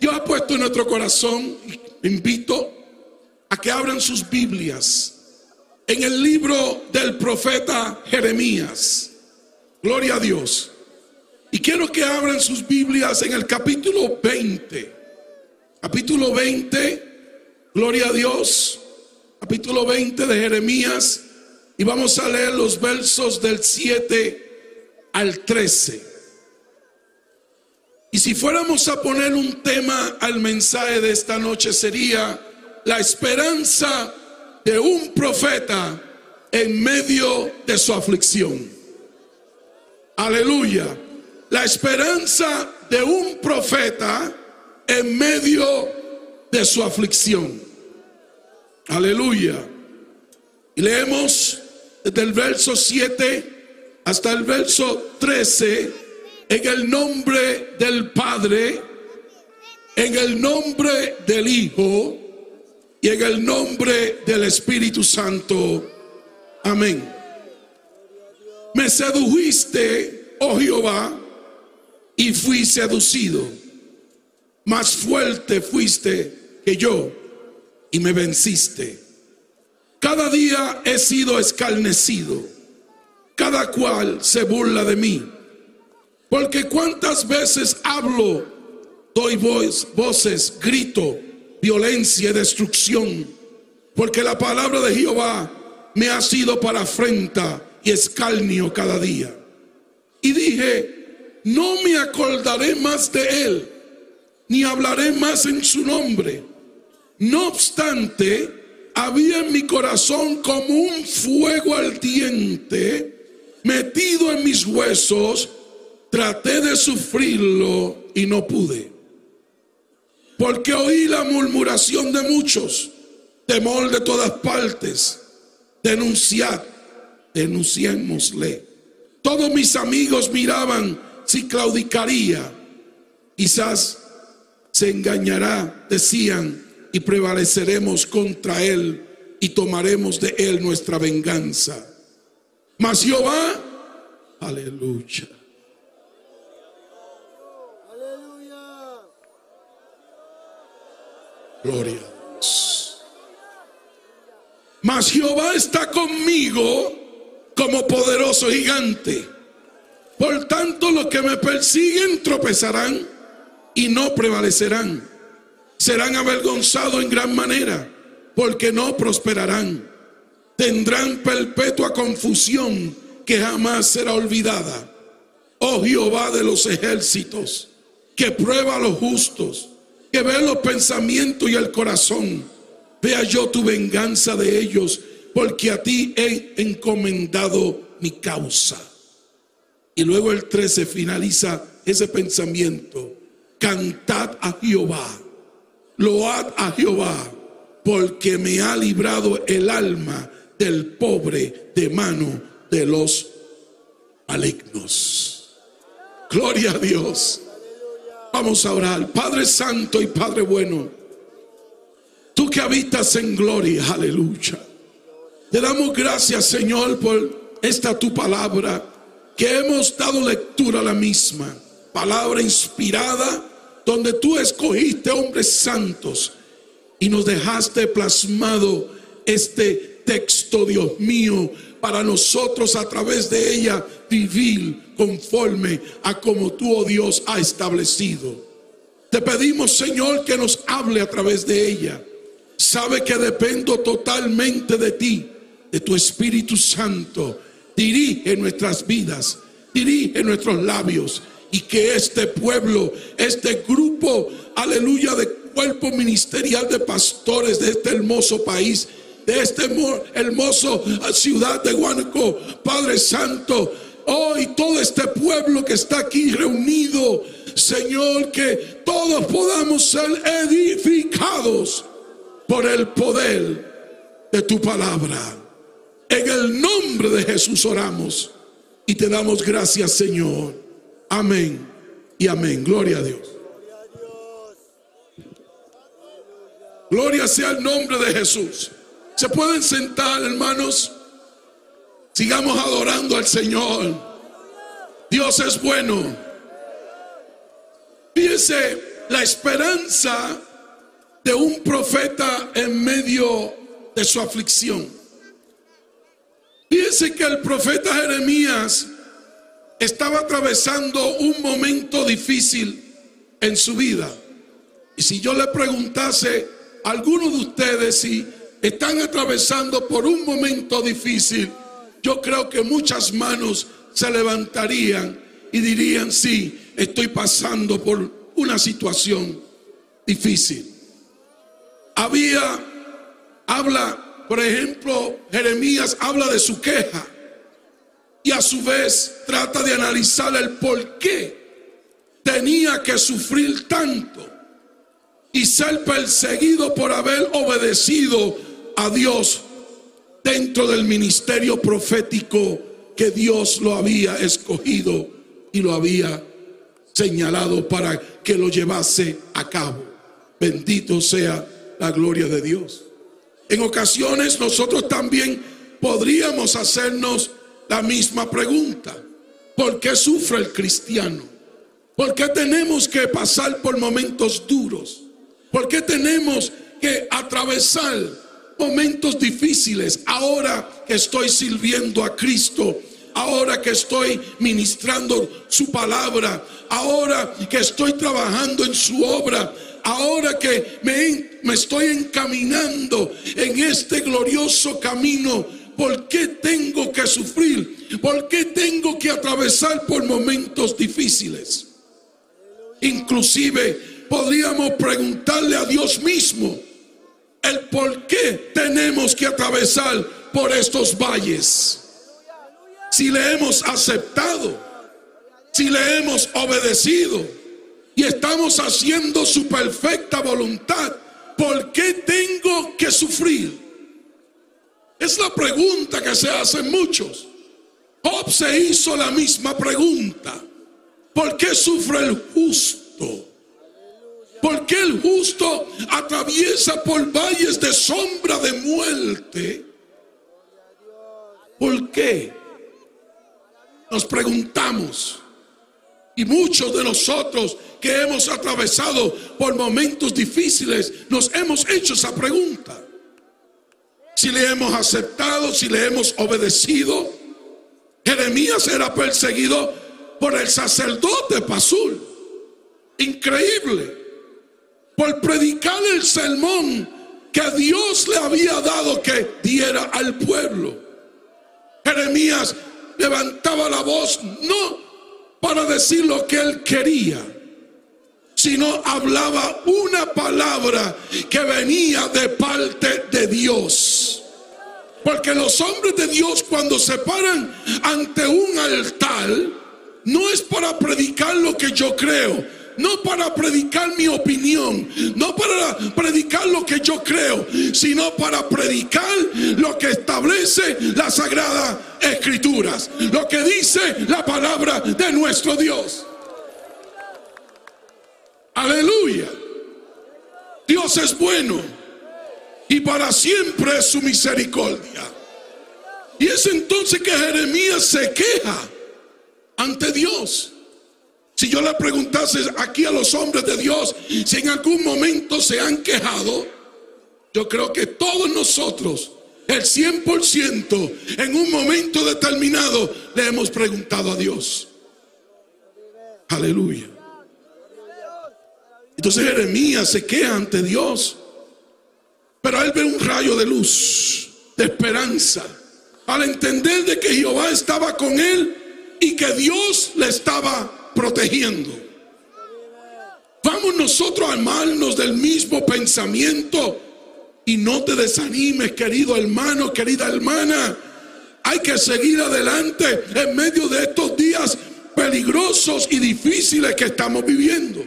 Dios ha puesto en nuestro corazón, invito a que abran sus Biblias en el libro del profeta Jeremías. Gloria a Dios. Y quiero que abran sus Biblias en el capítulo 20. Capítulo 20, gloria a Dios. Capítulo 20 de Jeremías. Y vamos a leer los versos del 7 al 13. Y si fuéramos a poner un tema al mensaje de esta noche sería la esperanza de un profeta en medio de su aflicción. Aleluya. La esperanza de un profeta en medio de su aflicción. Aleluya. Y leemos desde el verso 7 hasta el verso 13 en el nombre del Padre, en el nombre del Hijo y en el nombre del Espíritu Santo. Amén. Me sedujiste, oh Jehová, y fui seducido. Más fuerte fuiste que yo y me venciste. Cada día he sido escarnecido. Cada cual se burla de mí. Porque cuántas veces hablo, doy voz, voces, grito violencia y destrucción. Porque la palabra de Jehová me ha sido para afrenta y escarnio cada día. Y dije, no me acordaré más de él, ni hablaré más en su nombre. No obstante, había en mi corazón como un fuego ardiente metido en mis huesos. Traté de sufrirlo y no pude. Porque oí la murmuración de muchos, temor de todas partes. Denunciad, denunciémosle. Todos mis amigos miraban si claudicaría. Quizás se engañará, decían, y prevaleceremos contra él y tomaremos de él nuestra venganza. Mas Jehová, aleluya Gloria. Mas Jehová está conmigo como poderoso gigante. Por tanto, los que me persiguen tropezarán y no prevalecerán. Serán avergonzados en gran manera porque no prosperarán. Tendrán perpetua confusión que jamás será olvidada. Oh Jehová de los ejércitos, que prueba a los justos que ve los pensamientos y el corazón. Vea yo tu venganza de ellos, porque a ti he encomendado mi causa. Y luego el 13 finaliza ese pensamiento. Cantad a Jehová, load a Jehová, porque me ha librado el alma del pobre de mano de los malignos. Gloria a Dios. Vamos a orar. Padre Santo y Padre bueno, tú que habitas en gloria, aleluya. Te damos gracias, Señor, por esta tu palabra, que hemos dado lectura a la misma. Palabra inspirada, donde tú escogiste hombres santos y nos dejaste plasmado este texto, Dios mío, para nosotros a través de ella conforme a como tú, oh Dios, ha establecido. Te pedimos, Señor, que nos hable a través de ella. Sabe que dependo totalmente de ti, de tu Espíritu Santo. Dirige nuestras vidas, dirige nuestros labios y que este pueblo, este grupo, aleluya, de cuerpo ministerial de pastores de este hermoso país, de este hermoso ciudad de Huánuco, Padre Santo, hoy todo este pueblo que está aquí reunido, Señor, que todos podamos ser edificados por el poder de tu palabra. En el nombre de Jesús oramos y te damos gracias, Señor. Amén y amén. Gloria a Dios. Gloria sea el nombre de Jesús. Se pueden sentar, hermanos. Sigamos adorando al Señor. Dios es bueno. Fíjense la esperanza de un profeta en medio de su aflicción. Fíjense que el profeta Jeremías estaba atravesando un momento difícil en su vida. Y si yo le preguntase a alguno de ustedes si están atravesando por un momento difícil, yo creo que muchas manos se levantarían y dirían, sí, estoy pasando por una situación difícil. Había, habla, por ejemplo, Jeremías habla de su queja y a su vez trata de analizar el por qué tenía que sufrir tanto y ser perseguido por haber obedecido a Dios dentro del ministerio profético que Dios lo había escogido y lo había señalado para que lo llevase a cabo. Bendito sea la gloria de Dios. En ocasiones nosotros también podríamos hacernos la misma pregunta. ¿Por qué sufre el cristiano? ¿Por qué tenemos que pasar por momentos duros? ¿Por qué tenemos que atravesar momentos difíciles ahora que estoy sirviendo a Cristo? Ahora que estoy ministrando su palabra, ahora que estoy trabajando en su obra, ahora que me, me estoy encaminando en este glorioso camino, ¿por qué tengo que sufrir? ¿Por qué tengo que atravesar por momentos difíciles? Inclusive podríamos preguntarle a Dios mismo el por qué tenemos que atravesar por estos valles. Si le hemos aceptado, si le hemos obedecido y estamos haciendo su perfecta voluntad, ¿por qué tengo que sufrir? Es la pregunta que se hacen muchos. Job se hizo la misma pregunta. ¿Por qué sufre el justo? ¿Por qué el justo atraviesa por valles de sombra de muerte? ¿Por qué? Nos preguntamos. Y muchos de nosotros que hemos atravesado por momentos difíciles, nos hemos hecho esa pregunta. Si le hemos aceptado, si le hemos obedecido. Jeremías era perseguido por el sacerdote Pasul. Increíble. Por predicar el sermón que Dios le había dado que diera al pueblo. Jeremías levantaba la voz no para decir lo que él quería, sino hablaba una palabra que venía de parte de Dios. Porque los hombres de Dios cuando se paran ante un altar, no es para predicar lo que yo creo, no para predicar mi opinión, no para predicar lo que yo creo, sino para predicar lo que establece la Sagrada Escrituras, lo que dice la palabra de nuestro Dios. Aleluya. Dios es bueno y para siempre es su misericordia. Y es entonces que Jeremías se queja ante Dios. Si yo le preguntase aquí a los hombres de Dios si en algún momento se han quejado, yo creo que todos nosotros, el 100%, en un momento determinado, le hemos preguntado a Dios. Aleluya. Entonces Jeremías se queja ante Dios, pero él ve un rayo de luz, de esperanza, al entender de que Jehová estaba con él y que Dios le estaba protegiendo. Vamos nosotros a armarnos del mismo pensamiento y no te desanimes, querido hermano, querida hermana. Hay que seguir adelante en medio de estos días peligrosos y difíciles que estamos viviendo.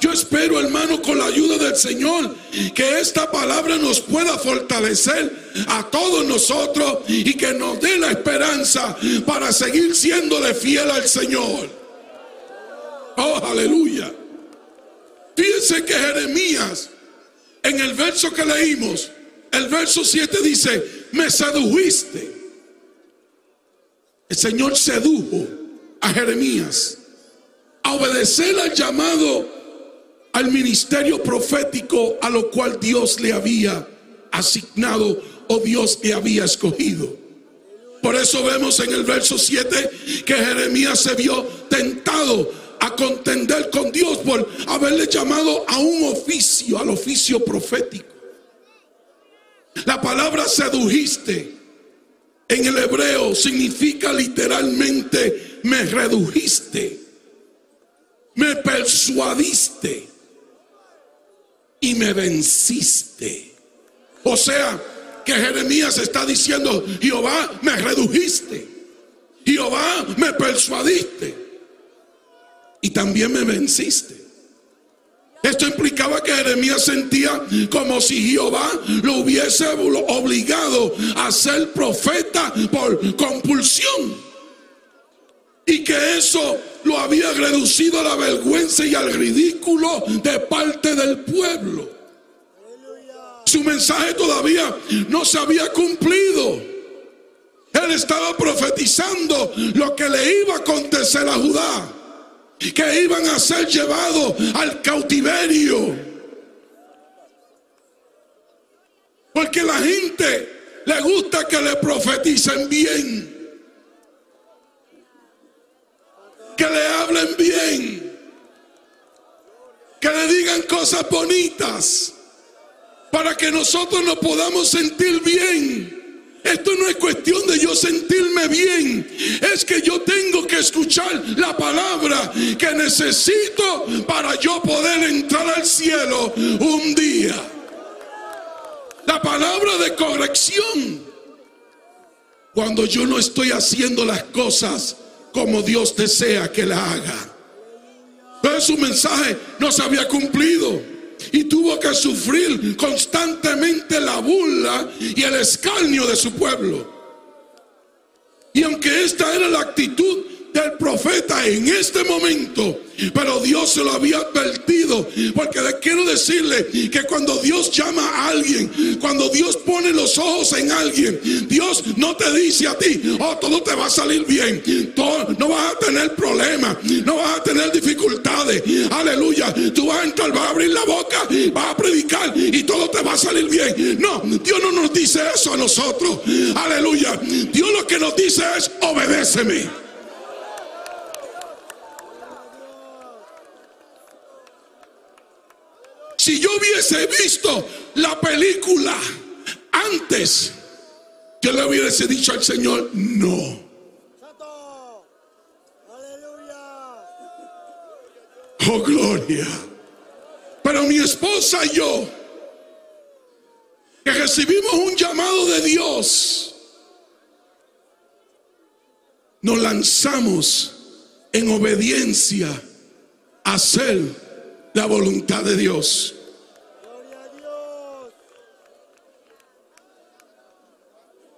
Yo espero, hermano, con la ayuda del Señor, que esta palabra nos pueda fortalecer a todos nosotros y que nos dé la esperanza para seguir siéndole fiel al Señor. Oh, aleluya. Fíjense que Jeremías, en el verso que leímos, el verso 7 dice, me sedujiste. El Señor sedujo a Jeremías a obedecer al llamado al ministerio profético a lo cual Dios le había asignado o Dios le había escogido. Por eso vemos en el verso 7 que Jeremías se vio tentado a contender con Dios por haberle llamado a un oficio, al oficio profético. La palabra sedujiste en el hebreo significa literalmente me redujiste, me persuadiste y me venciste. O sea, que Jeremías está diciendo, Jehová me redujiste, Jehová me persuadiste y también me venciste. Esto implicaba que Jeremías sentía como si Jehová lo hubiese obligado a ser profeta por compulsión. Y que eso lo había reducido a la vergüenza y al ridículo de parte del pueblo. Su mensaje todavía no se había cumplido. Él estaba profetizando lo que le iba a acontecer a Judá que iban a ser llevados al cautiverio. Porque la gente le gusta que le profeticen bien, que le hablen bien, que le digan cosas bonitas, para que nosotros nos podamos sentir bien. Esto no es cuestión de yo sentirme bien. Es que yo tengo que escuchar la palabra que necesito para yo poder entrar al cielo un día. La palabra de corrección. Cuando yo no estoy haciendo las cosas como Dios desea que la haga. Pero su mensaje no se había cumplido y tuvo que sufrir constantemente la burla y el escarnio de su pueblo. Y aunque esta era la actitud del profeta en este momento, pero Dios se lo había advertido, porque quiero decirle que cuando Dios llama a alguien, cuando Dios pone los ojos en alguien, Dios no te dice a ti, oh, todo te va a salir bien, no vas a tener problemas, no vas a tener dificultades, aleluya, tú vas a entrar, vas a abrir la boca, vas a predicar y todo te va a salir bien. No, Dios no nos dice eso a nosotros, aleluya, Dios lo que nos dice es, obedéceme. Si yo hubiese visto la película antes, yo le hubiese dicho al Señor, no. Oh, gloria. Pero mi esposa y yo, que recibimos un llamado de Dios, nos lanzamos en obediencia a hacer la voluntad de Dios.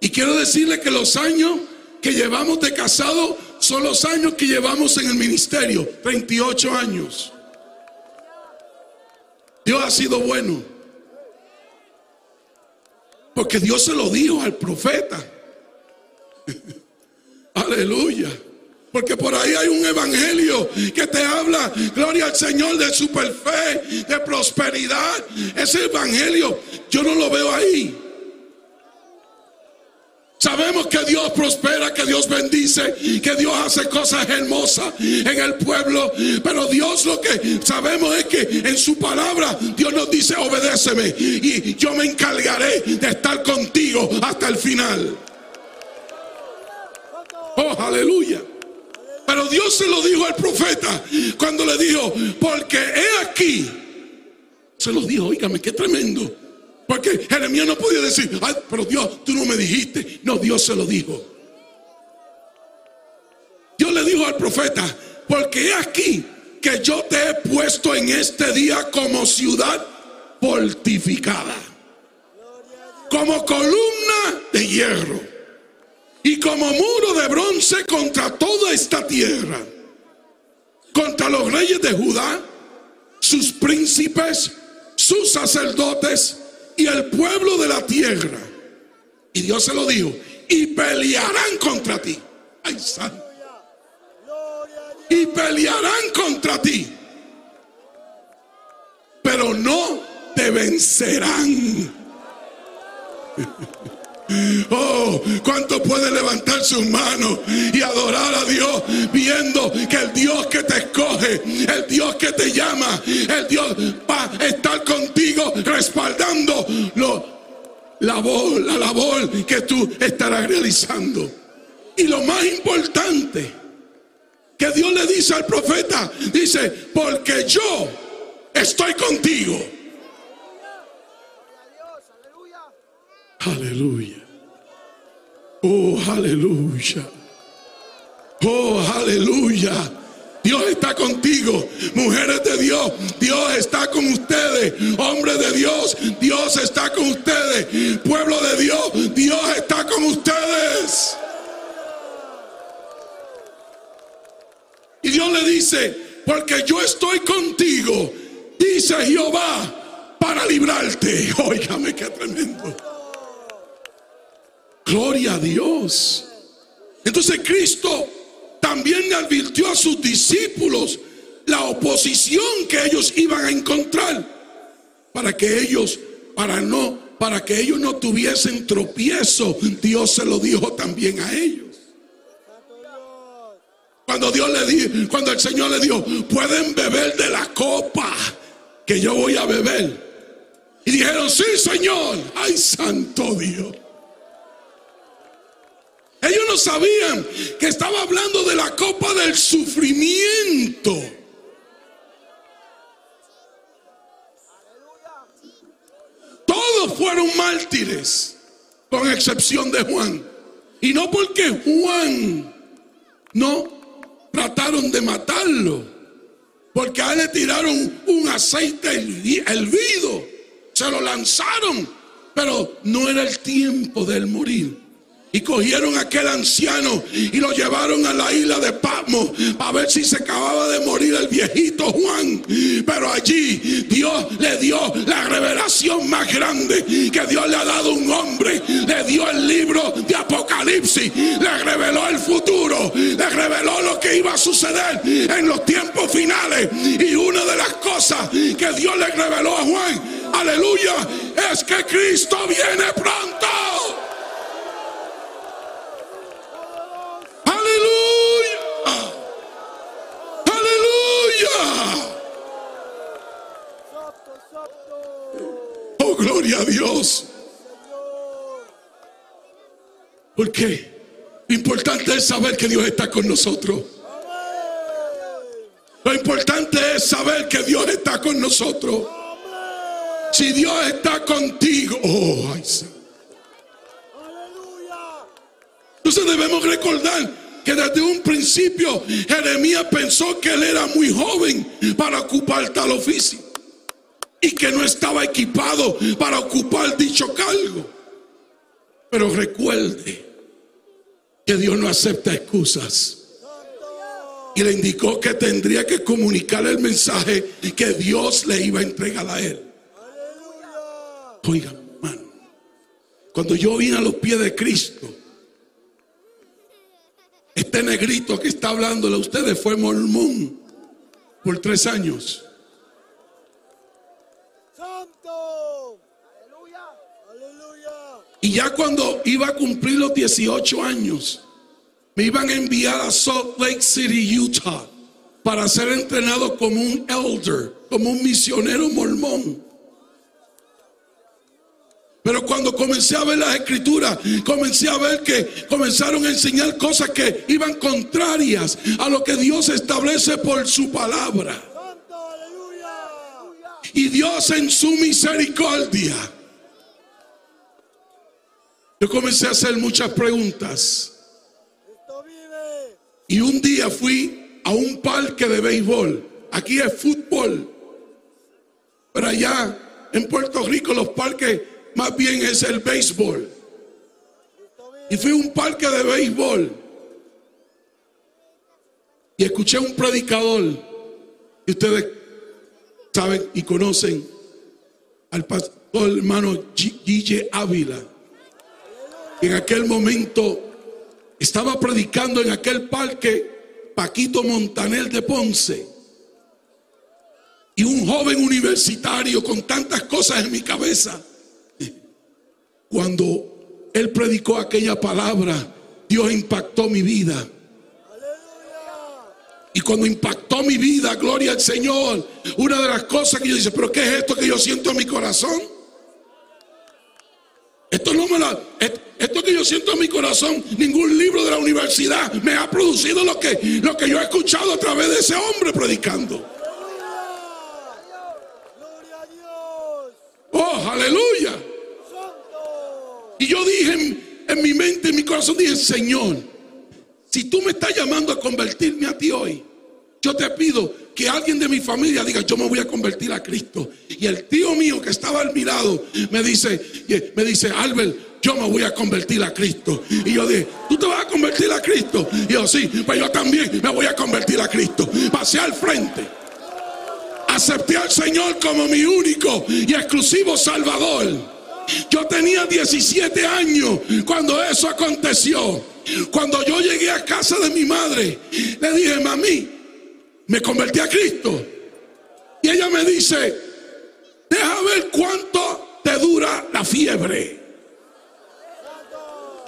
Y quiero decirle que los años que llevamos de casado son los años que llevamos en el ministerio, 28 años. Dios ha sido bueno. Porque Dios se lo dijo al profeta. Aleluya. Porque por ahí hay un evangelio que te habla, gloria al Señor, de superfe, de prosperidad. Ese evangelio yo no lo veo ahí. Sabemos que Dios prospera, que Dios bendice, que Dios hace cosas hermosas en el pueblo. Pero Dios lo que sabemos es que en su palabra Dios nos dice, obedéceme y yo me encargaré de estar contigo hasta el final. Oh, aleluya. Pero Dios se lo dijo al profeta cuando le dijo, porque he aquí. Se lo dijo, oígame, qué tremendo. Porque Jeremías no podía decir, ay, pero Dios, tú no me dijiste. No, Dios se lo dijo. Dios le dijo al profeta, porque he aquí que yo te he puesto en este día como ciudad fortificada, como columna de hierro y como muro de bronce contra toda esta tierra, contra los reyes de Judá, sus príncipes, sus sacerdotes y el pueblo de la tierra. Y Dios se lo dijo, y pelearán contra ti. Ay. Y pelearán contra ti. pero no te vencerán. Oh, ¿cuánto puede levantar sus manos y adorar a Dios viendo que el Dios que te escoge, el Dios que te llama, el Dios va a estar contigo respaldando la labor, la labor que tú estarás realizando? Y lo más importante que Dios le dice al profeta, dice, porque yo estoy contigo. Aleluya. Oh, aleluya. Oh, aleluya. Dios está contigo, mujeres de Dios. Dios está con ustedes, hombres de Dios. Dios está con ustedes, pueblo de Dios. Dios está con ustedes. Y Dios le dice, porque yo estoy contigo, dice Jehová, para librarte. Óigame qué tremendo. Gloria a Dios. Entonces Cristo también le advirtió a sus discípulos la oposición que ellos iban a encontrar para que ellos, para no, para que ellos no tuviesen tropiezo. Dios se lo dijo también a ellos. Cuando Dios le dijo, cuando el Señor le dijo, pueden beber de la copa que yo voy a beber. Y dijeron, sí, Señor. Ay, santo Dios. Sabían que estaba hablando de la copa del sufrimiento. Todos fueron mártires, con excepción de Juan. Y no porque Juan no trataron de matarlo, porque a él le tiraron un aceite hervido, se lo lanzaron, pero no era el tiempo de él morir. Y cogieron a aquel anciano y lo llevaron a la isla de Patmos para ver si se acababa de morir el viejito Juan. Pero allí Dios le dio la revelación más grande que Dios le ha dado a un hombre. Le dio el libro de Apocalipsis. Le reveló el futuro. Le reveló lo que iba a suceder en los tiempos finales. Y una de las cosas que Dios le reveló a Juan, aleluya, es que Cristo viene pronto. Gloria a Dios. Porque lo importante es saber que Dios está con nosotros. Lo importante es saber que Dios está con nosotros. Si Dios está contigo, oh, Entonces debemos recordar que desde un principio Jeremías pensó que él era muy joven para ocupar tal oficio y que no estaba equipado para ocupar dicho cargo. Pero recuerde que Dios no acepta excusas. Y le indicó que tendría que comunicar el mensaje que Dios le iba a entregar a él. Oiga, hermano, cuando yo vine a los pies de Cristo, este negrito que está hablándole a ustedes fue mormón por tres años. Santo. Aleluya. Y ya cuando iba a cumplir los 18 años, me iban a enviar a Salt Lake City, Utah, para ser entrenado como un elder, como un misionero mormón. Pero cuando comencé a ver las escrituras, comencé a ver que comenzaron a enseñar cosas que iban contrarias a lo que Dios establece por su palabra. Y Dios en su misericordia. Yo comencé a hacer muchas preguntas. Y un día fui a un parque de béisbol. Aquí es fútbol. Pero allá en Puerto Rico los parques más bien es el béisbol. Y fui a un parque de béisbol y escuché a un predicador. Y ustedes saben y conocen al pastor hermano Guille Ávila. En aquel momento estaba predicando en aquel parque Paquito Montanel de Ponce. Y un joven universitario con tantas cosas en mi cabeza. Cuando él predicó aquella palabra, Dios impactó mi vida. Y cuando impactó mi vida, gloria al Señor, una de las cosas que yo dije, pero ¿qué es esto que yo siento en mi corazón? Esto no me la, esto que yo siento en mi corazón, ningún libro de la universidad me ha producido lo que, lo que yo he escuchado a través de ese hombre predicando. Oh, aleluya. Y yo dije en, mi mente, en mi corazón, dije, Señor, si tú me estás llamando a convertirme a ti hoy, yo te pido que alguien de mi familia diga, yo me voy a convertir a Cristo. Y el tío mío que estaba al mirado me dice, me dice, Albert, yo me voy a convertir a Cristo. Y yo dije, ¿tú te vas a convertir a Cristo? Y yo, sí, pues yo también me voy a convertir a Cristo. Pasé al frente. Acepté al Señor como mi único y exclusivo Salvador. Yo tenía 17 años cuando eso aconteció. Cuando yo llegué a casa de mi madre, le dije, mami, me convertí a Cristo. Y ella me dice, deja ver cuánto te dura la fiebre.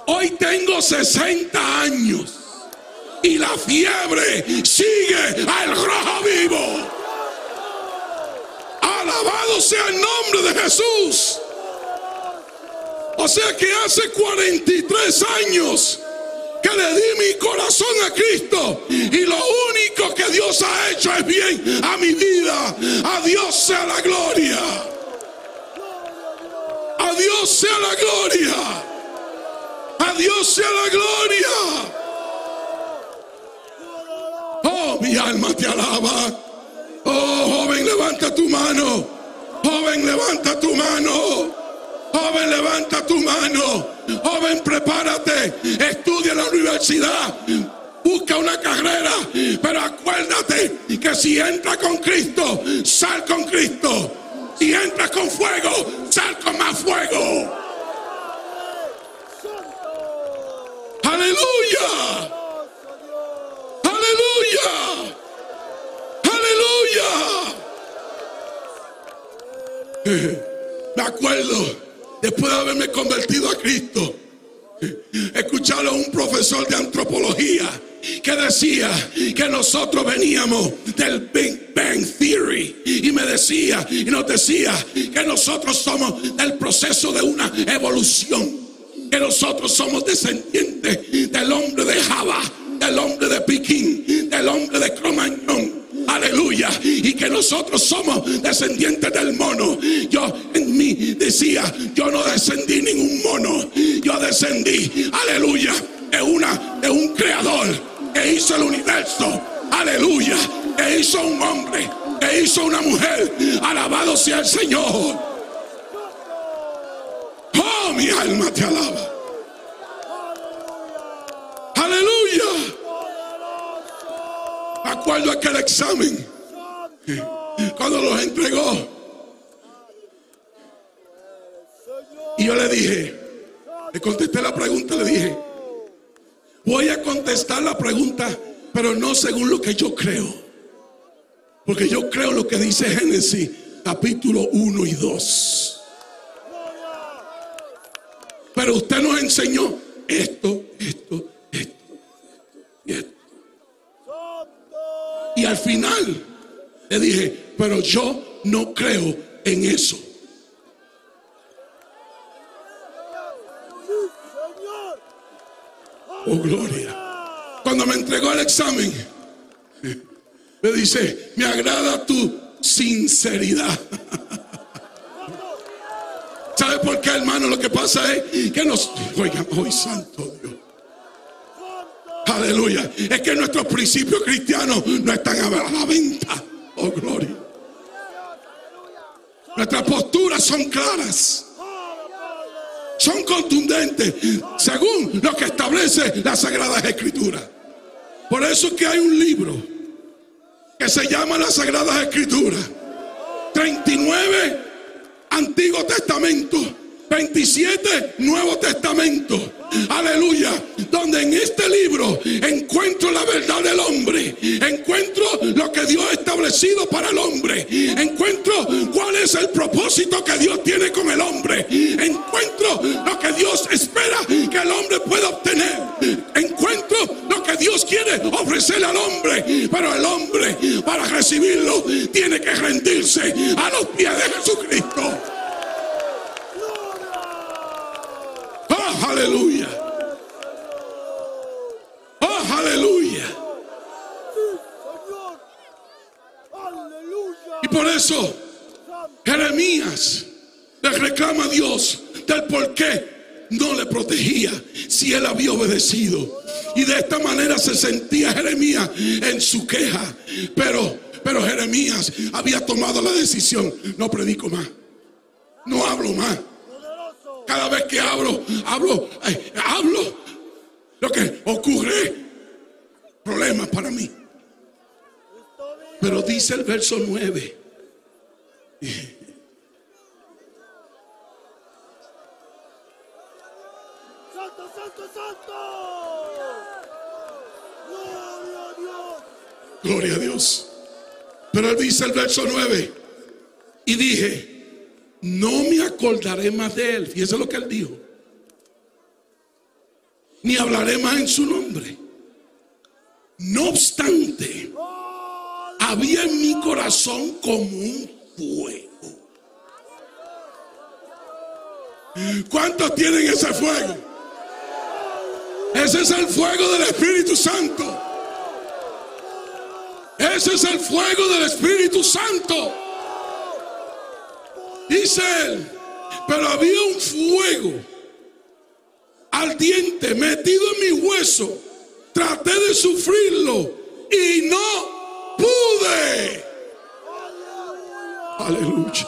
Hoy tengo 60 años y la fiebre sigue al rojo vivo. Alabado sea el nombre de Jesús. O sea que hace 43 años que le di mi corazón a Cristo. Y lo único que Dios ha hecho es bien a mi vida. A Dios sea la gloria. A Dios sea la gloria. Dios sea la gloria. Oh, mi alma te alaba. Oh, joven, levanta tu mano. Joven, levanta tu mano. Joven, levanta tu mano. Joven, prepárate. Estudia en la universidad. Busca una carrera. Pero acuérdate que si entra con Cristo, sal con Cristo. Si entras con fuego, sal con más fuego. Aleluya. Aleluya. Aleluya. Me acuerdo después de haberme convertido a Cristo, escucharon a un profesor de antropología que decía que nosotros veníamos del Big Bang Theory y me decía y nos decía que nosotros somos del proceso de una evolución, que nosotros somos descendientes del hombre de Java, del hombre de Pekín, del hombre de Cromañón Aleluya. Y que nosotros somos descendientes del mono. Yo en mí decía, yo no descendí ningún mono. Yo descendí, aleluya, de una de un creador que hizo el universo. Aleluya. Que hizo un hombre, que hizo una mujer. Alabado sea el Señor. Mi alma te alaba. Aleluya acuerdo aquel examen, cuando los entregó, y yo le dije, le contesté la pregunta, le dije, voy a contestar la pregunta, pero no según lo que yo creo. Porque yo creo lo que dice Génesis capítulo 1 y 2. Pero usted nos enseñó esto, esto, esto y esto. Y al final le dije, pero yo no creo en eso. Oh, gloria. Cuando me entregó el examen, me dice, me agrada tu sinceridad. ¿Sabe por qué, hermano? Lo que pasa es que nos... Oigan, hoy santo Dios. Aleluya. Es que nuestros principios cristianos no están a la venta. Oh, gloria. Nuestras posturas son claras. Son contundentes según lo que establece la Sagrada Escritura. Por eso es que hay un libro que se llama la Sagrada Escritura. 39 Antiguo Testamento 27 Nuevo Testamento. Aleluya. Donde en este libro encuentro la verdad del hombre. Encuentro lo que Dios ha establecido para el hombre. Encuentro cuál es el propósito que Dios tiene con el hombre. Encuentro lo que Dios espera que el hombre pueda obtener. Encuentro lo que Dios quiere ofrecerle al hombre. Pero el hombre para recibirlo tiene que rendirse a los pies de Jesucristo. Oh, aleluya. Oh, aleluya. Y por eso Jeremías le reclama a Dios del por qué no le protegía si él había obedecido. Y de esta manera se sentía Jeremías en su queja. Pero, pero Jeremías había tomado la decisión. No predico más. No hablo más. Cada vez que hablo, hablo, eh, hablo. Lo que ocurre, problemas para mí. Pero dice el verso 9. Santo, santo, santo. Gloria a Dios. Gloria a Dios. Pero él dice el verso 9. Y dije, no me acordaré más de él. Fíjese lo que él dijo. Ni hablaré más en su nombre. No obstante, había en mi corazón como un fuego. ¿Cuántos tienen ese fuego? Ese es el fuego del Espíritu Santo. Ese es el fuego del Espíritu Santo. Dice él, pero había un fuego ardiente metido en mi hueso. Traté de sufrirlo y no pude. Aleluya.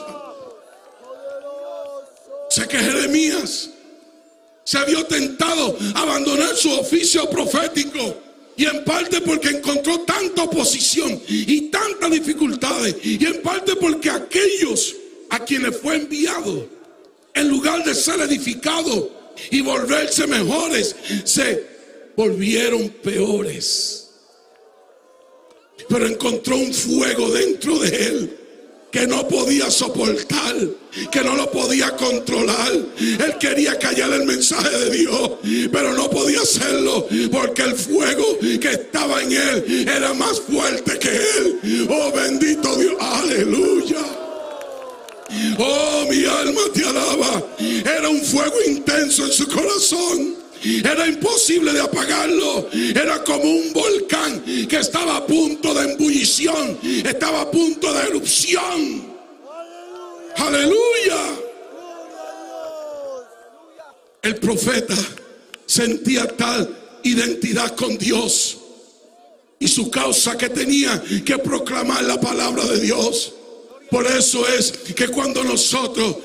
Sé que Jeremías se vio tentado a abandonar su oficio profético. Y en parte porque encontró tanta oposición y tantas dificultades. Y en parte porque aquellos a quienes fue enviado, en lugar de ser edificados y volverse mejores, se volvieron peores. Pero encontró un fuego dentro de él que no podía soportar, que no lo podía controlar. Él quería callar el mensaje de Dios, pero no podía hacerlo porque el fuego que estaba en él era más fuerte que él. Oh bendito Dios, aleluya. Oh, mi alma te alaba. Era un fuego intenso en su corazón. Era imposible de apagarlo. Era como un volcán que estaba a punto de embullición. Estaba a punto de erupción. Aleluya. El profeta sentía tal identidad con Dios y su causa que tenía que proclamar la palabra de Dios. Por eso es que cuando nosotros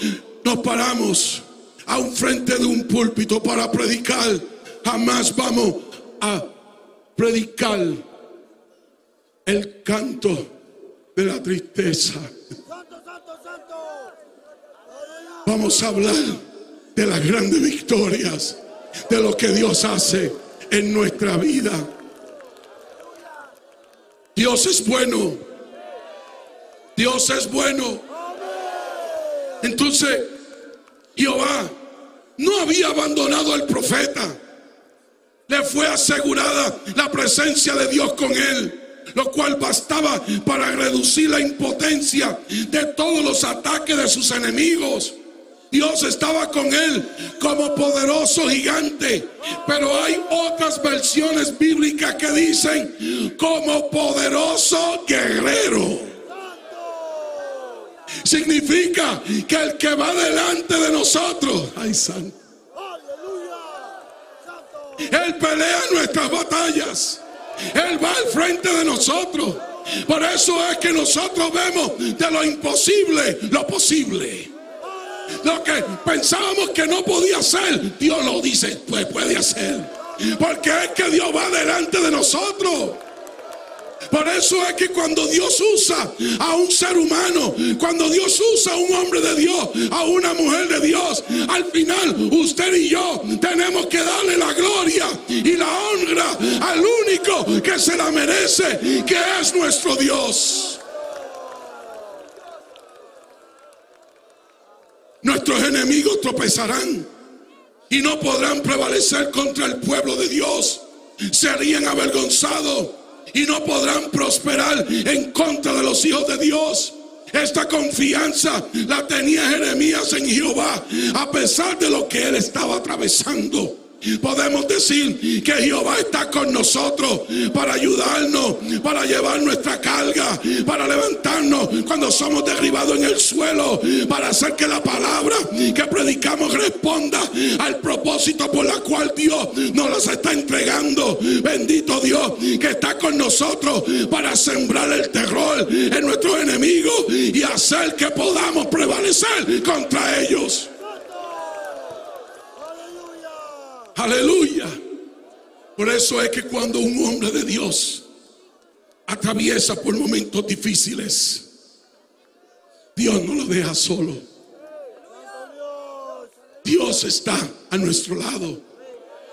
nos paramos a un frente de un púlpito para predicar, jamás vamos a predicar el canto de la tristeza. Vamos a hablar de las grandes victorias, de lo que Dios hace en nuestra vida. Dios es bueno. Dios es bueno. Entonces, Jehová no había abandonado al profeta. Le fue asegurada la presencia de Dios con él, lo cual bastaba para reducir la impotencia de todos los ataques de sus enemigos. Dios estaba con él como poderoso gigante, pero hay otras versiones bíblicas que dicen como poderoso guerrero. Significa que el que va delante de nosotros, ay santo. Él pelea nuestras batallas. Él va al frente de nosotros. Por eso es que nosotros vemos de lo imposible lo posible. Lo que pensábamos que no podía hacer, Dios lo dice, pues puede hacer. Porque es que Dios va delante de nosotros. Por eso es que cuando Dios usa a un ser humano, cuando Dios usa a un hombre de Dios, a una mujer de Dios, al final usted y yo tenemos que darle la gloria y la honra al único que se la merece, que es nuestro Dios. Nuestros enemigos tropezarán y no podrán prevalecer contra el pueblo de Dios. Serían avergonzados y no podrán prosperar en contra de los hijos de Dios. Esta confianza la tenía Jeremías en Jehová, a pesar de lo que él estaba atravesando. Podemos decir que Jehová está con nosotros para ayudarnos, para llevar nuestra carga, para levantarnos cuando somos derribados en el suelo, para hacer que la palabra que predicamos responda al propósito por la cual Dios nos las está entregando. Bendito Dios que está con nosotros para sembrar el terror en nuestros enemigos y hacer que podamos prevalecer contra ellos. Aleluya. Por eso es que cuando un hombre de Dios atraviesa por momentos difíciles, Dios no lo deja solo. Dios está a nuestro lado.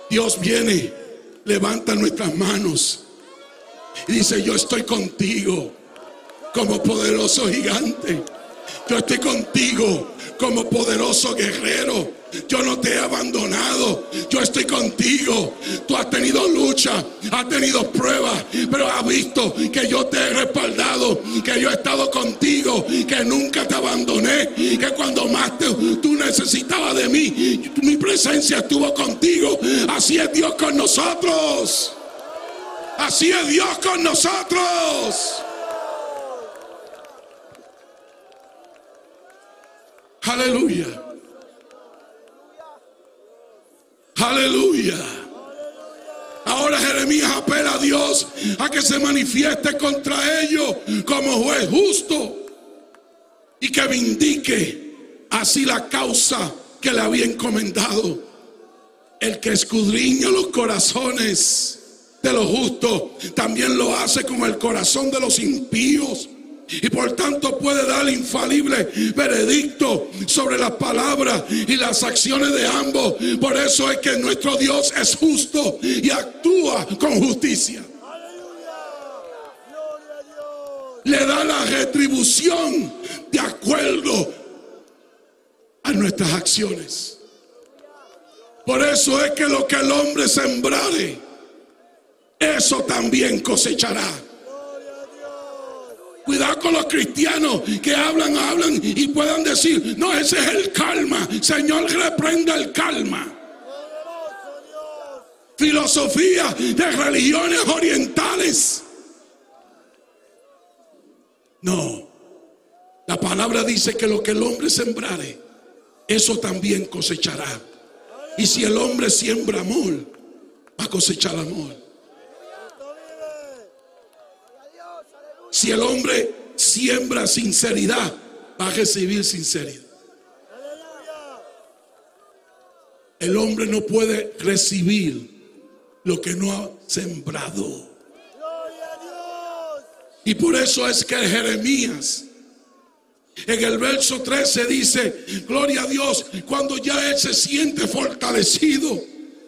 Dios viene, levanta nuestras manos y dice, yo estoy contigo como poderoso gigante. Yo estoy contigo como poderoso guerrero. Yo no te he abandonado. Yo estoy contigo. Tú has tenido lucha, has tenido pruebas, pero has visto que yo te he respaldado, que yo he estado contigo, que nunca te abandoné, que cuando más tú necesitabas de mí, mi presencia estuvo contigo. Así es Dios con nosotros. Así es Dios con nosotros. Aleluya. Aleluya. Ahora Jeremías apela a Dios a que se manifieste contra ellos como juez justo y que vindique así la causa que le había encomendado. El que escudriña los corazones de los justos también lo hace con el corazón de los impíos y por tanto puede dar infalible veredicto sobre las palabras y las acciones de ambos. Por eso es que nuestro Dios es justo y actúa con justicia. Le da la retribución de acuerdo a nuestras acciones. Por eso es que lo que el hombre sembrare, eso también cosechará. Cuidado con los cristianos que hablan, hablan y puedan decir, no, ese es el calma. Señor, reprenda el calma. Filosofía de religiones orientales. No. La palabra dice que lo que el hombre sembrare, eso también cosechará. Y si el hombre siembra amor, va a cosechar amor. Si el hombre siembra sinceridad, va a recibir sinceridad. El hombre no puede recibir lo que no ha sembrado. Y por eso es que Jeremías en el verso 13 dice, gloria a Dios, cuando ya él se siente fortalecido,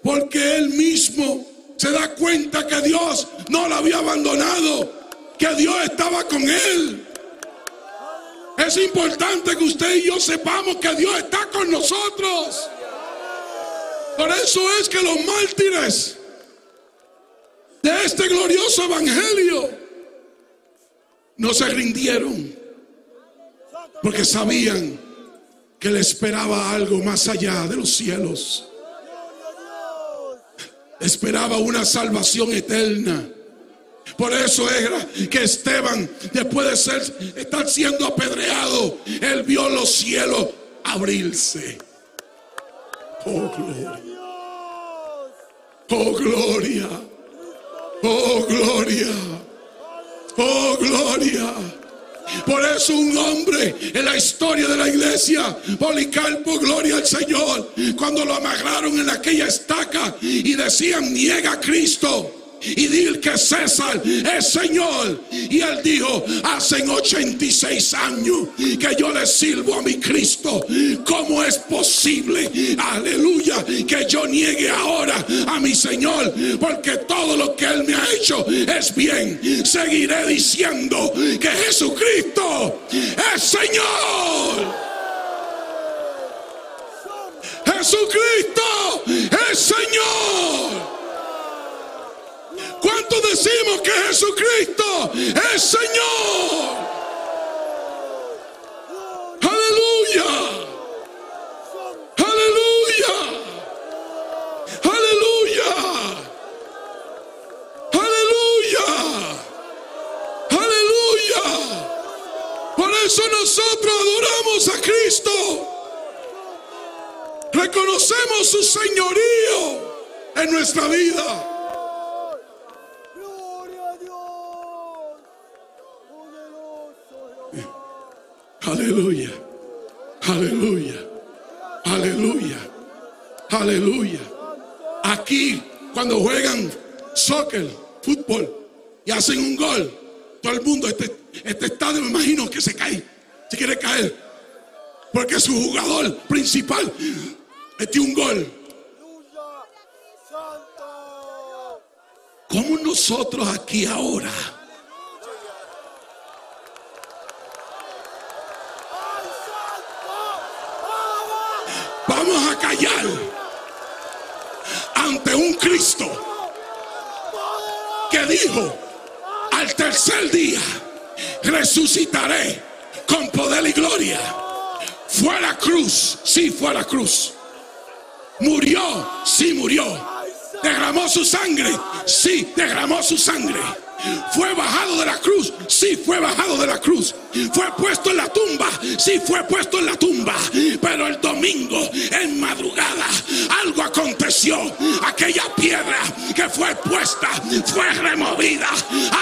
porque él mismo se da cuenta que Dios no lo había abandonado, que Dios estaba con él. Es importante que usted y yo sepamos que Dios está con nosotros. Por eso es que los mártires de este glorioso evangelio no se rindieron porque sabían que le esperaba algo más allá de los cielos. Esperaba una salvación eterna. Por eso era que Esteban, después de ser, estar siendo apedreado, él vio los cielos abrirse. Oh gloria. Oh gloria. Oh gloria. Oh gloria. Por eso un hombre en la historia de la iglesia, Policarpo, gloria al Señor, cuando lo amarraron en aquella estaca y decían, niega a Cristo y dile que César es Señor. Y él dijo, hace 86 años que yo le sirvo a mi Cristo. ¿Cómo es posible, aleluya, que yo niegue ahora a mi Señor? Porque todo lo que Él me ha hecho es bien. Seguiré diciendo que Jesucristo es Señor. Jesucristo es Señor. ¿Cuántos decimos que Jesucristo es Señor? Aleluya. Aleluya. Aleluya. Aleluya. Aleluya. Por eso nosotros adoramos a Cristo. Reconocemos su señorío en nuestra vida. Gloria a Dios. Poderoso Jehová. Aleluya. Aleluya. Aleluya. Aleluya. Aquí, cuando juegan soccer, fútbol, y hacen un gol, todo el mundo, este, este estadio me imagino que se cae, se quiere caer. Porque su jugador principal metió un gol. Como nosotros aquí ahora Cristo que dijo, al tercer día resucitaré con poder y gloria. Fue a la cruz, sí fue a la cruz. Murió, sí murió. Derramó su sangre, sí derramó su sangre. Fue bajado de la cruz, sí fue bajado de la cruz. Fue puesto en la tumba, sí fue puesto en la tumba. Pero el domingo, en madrugada, algo aconteció. Aquella piedra que fue puesta fue removida.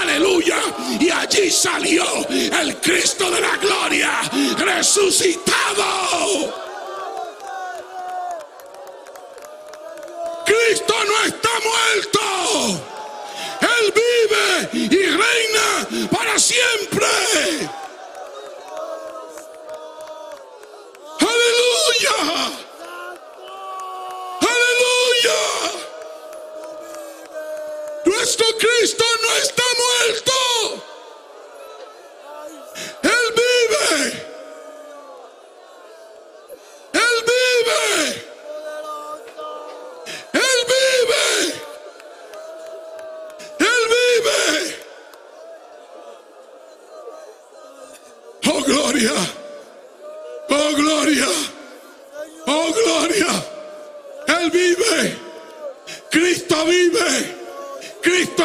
Aleluya. Y allí salió el Cristo de la gloria resucitado. Cristo no está muerto. Él vive y reina para siempre. Aleluya. Aleluya. Nuestro Cristo no está muerto.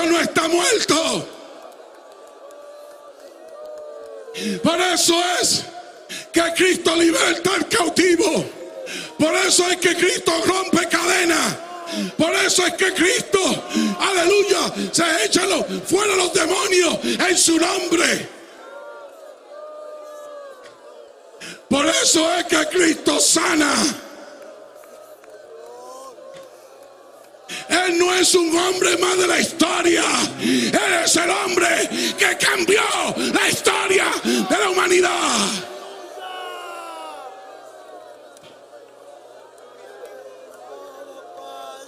No está muerto. Por eso es que Cristo liberta al cautivo. Por eso es que Cristo rompe cadenas. Por eso es que Cristo, aleluya, se echan los- fuera los demonios en su nombre. Por eso es que Cristo sana. Él no es un hombre más de la historia. Él es el hombre que cambió la historia de la humanidad.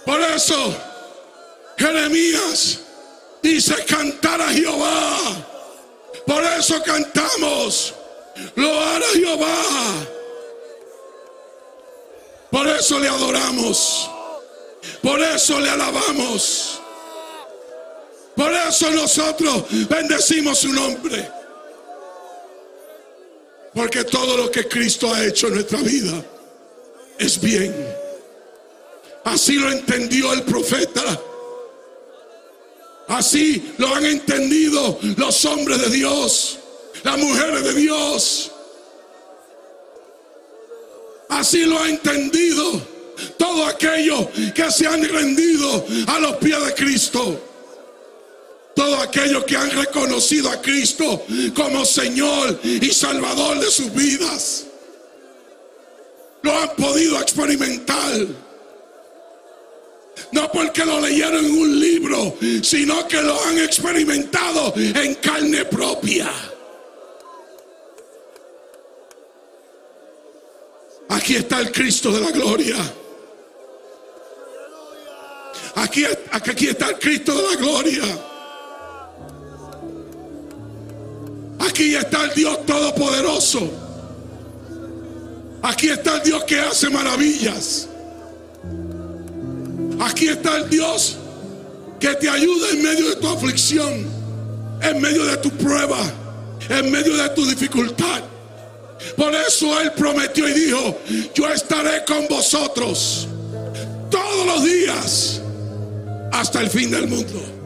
Por eso, Jeremías dice cantar a Jehová. Por eso cantamos, loar a Jehová. Por eso le adoramos. Por eso le alabamos. Por eso nosotros bendecimos su nombre. Porque todo lo que Cristo ha hecho en nuestra vida es bien. Así lo entendió el profeta. Así lo han entendido los hombres de Dios, las mujeres de Dios. Así lo ha entendido todo aquello que se han rendido a los pies de Cristo. Todos aquellos que han reconocido a Cristo como Señor y Salvador de sus vidas. Lo han podido experimentar. No porque lo leyeron en un libro, sino que lo han experimentado en carne propia. Aquí está el Cristo de la gloria. Aquí, aquí está el Cristo de la gloria. Aquí está el Dios Todopoderoso. Aquí está el Dios que hace maravillas. Aquí está el Dios que te ayuda en medio de tu aflicción, en medio de tu prueba, en medio de tu dificultad. Por eso Él prometió y dijo, yo estaré con vosotros todos los días hasta el fin del mundo.